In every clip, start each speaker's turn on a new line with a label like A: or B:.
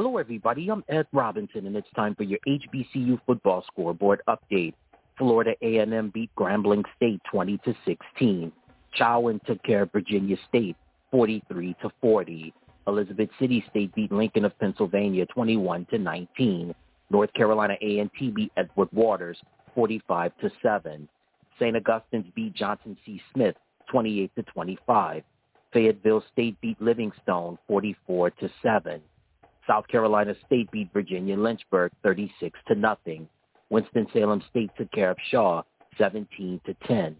A: Hello, everybody. I'm Ed Robinson, and it's time for your HBCU football scoreboard update. Florida A&M beat Grambling State 20 to 16. Chowan took care of Virginia State 43 to 40. Elizabeth City State beat Lincoln of Pennsylvania 21 to 19. North Carolina A&T beat Edward Waters 45 to 7. St. Augustine's beat Johnson C. Smith 28 to 25. Fayetteville State beat Livingstone 44 to 7. South Carolina State beat Virginia Lynchburg 36 to nothing. Winston-Salem State took care of Shaw 17 to 10.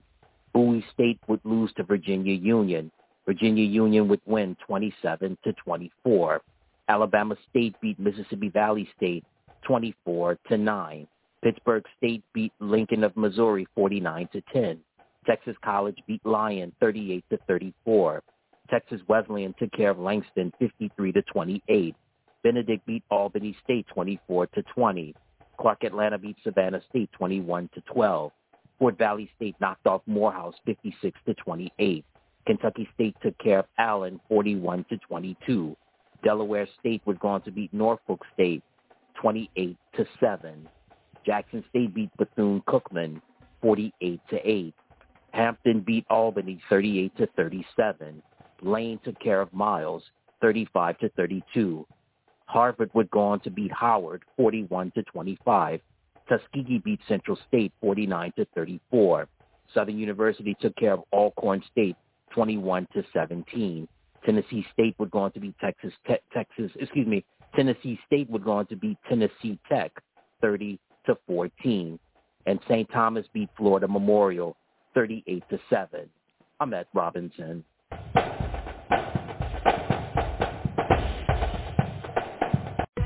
A: Bowie State would lose to Virginia Union. Virginia Union would win 27 to 24. Alabama State beat Mississippi Valley State 24 to 9. Pittsburg State beat Lincoln of Missouri 49 to 10. Texas College beat Lyon 38 to 34. Texas Wesleyan took care of Langston 53 to 28. Benedict beat Albany State 24 to 20. Clark Atlanta beat Savannah State 21 to 12. Fort Valley State knocked off Morehouse 56 to 28. Kentucky State took care of Allen 41 to 22. Delaware State was going to beat Norfolk State 28 to 7. Jackson State beat Bethune Cookman 48 to 8. Hampton beat Albany 38 to 37. Lane took care of Miles 35 to 32. Harvard would go on to beat Howard 41 to 25. Tuskegee beat Central State 49 to 34. Southern University took care of Alcorn State 21 to 17. Tennessee State would go on to beat Texas Te- Texas, excuse me, Tennessee State would go on to beat Tennessee Tech 30 to 14. And St. Thomas beat Florida Memorial 38 to 7. I'm Ed Robinson.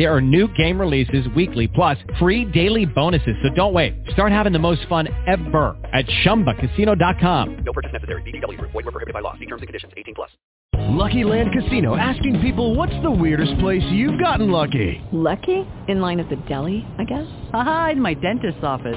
B: There are new game releases weekly, plus free daily bonuses. So don't wait. Start having the most fun ever at ChumbaCasino.com.
C: No purchase necessary. VGW Group. Void were prohibited by law. See terms and conditions. 18 plus.
D: Lucky Land Casino asking people what's the weirdest place you've gotten lucky?
E: Lucky? In line at the deli, I guess?
F: Aha, in my dentist's office.